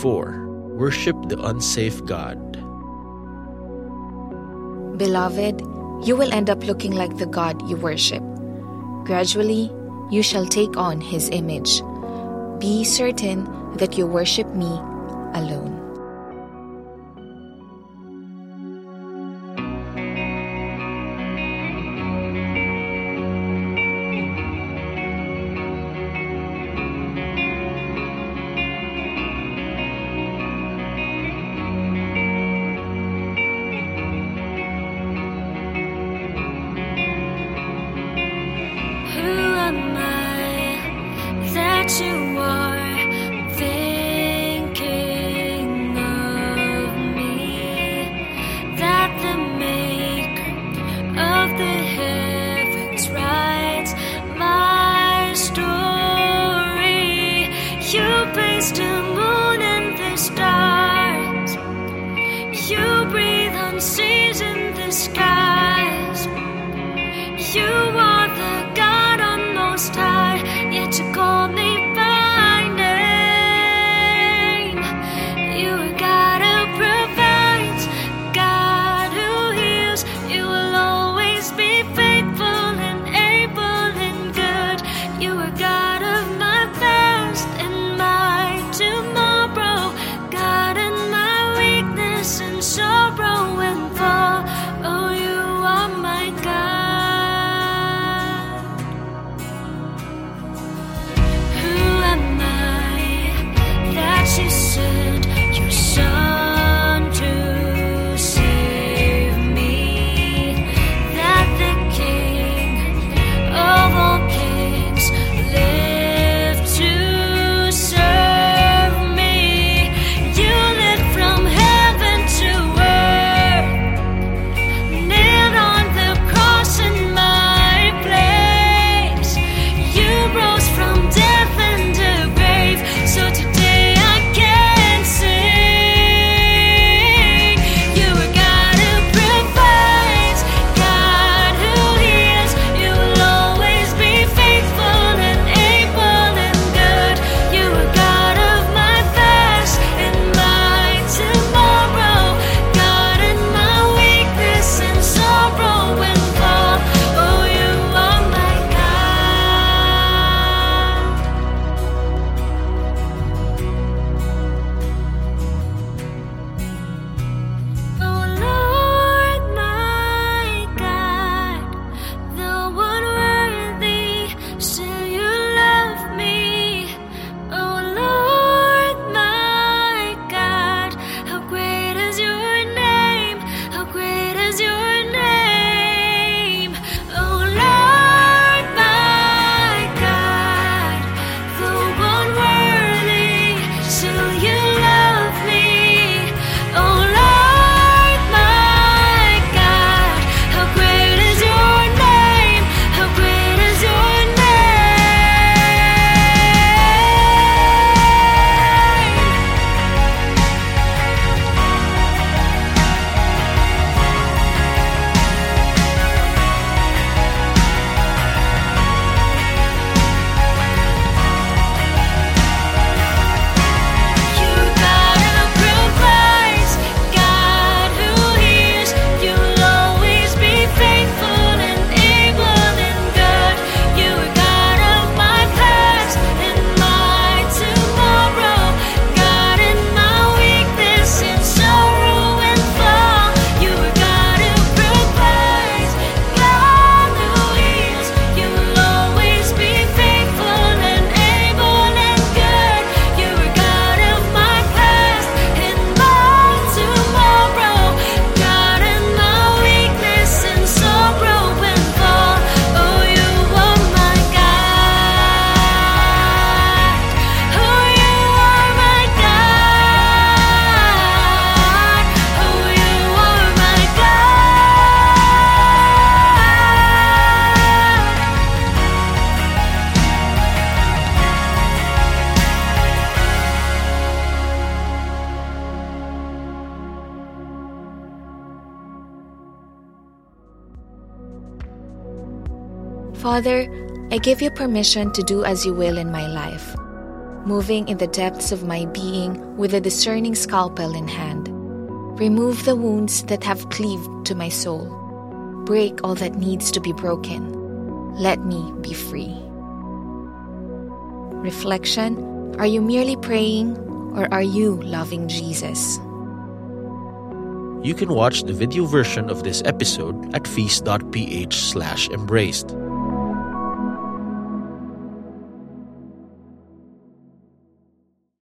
4. Worship the unsafe God. Beloved, you will end up looking like the God you worship. Gradually, you shall take on his image. Be certain that you worship me alone. moon and the stars. You breathe unseen. Father, I give you permission to do as you will in my life, moving in the depths of my being with a discerning scalpel in hand. Remove the wounds that have cleaved to my soul. Break all that needs to be broken. Let me be free. Reflection Are you merely praying or are you loving Jesus? You can watch the video version of this episode at feast.ph/embraced.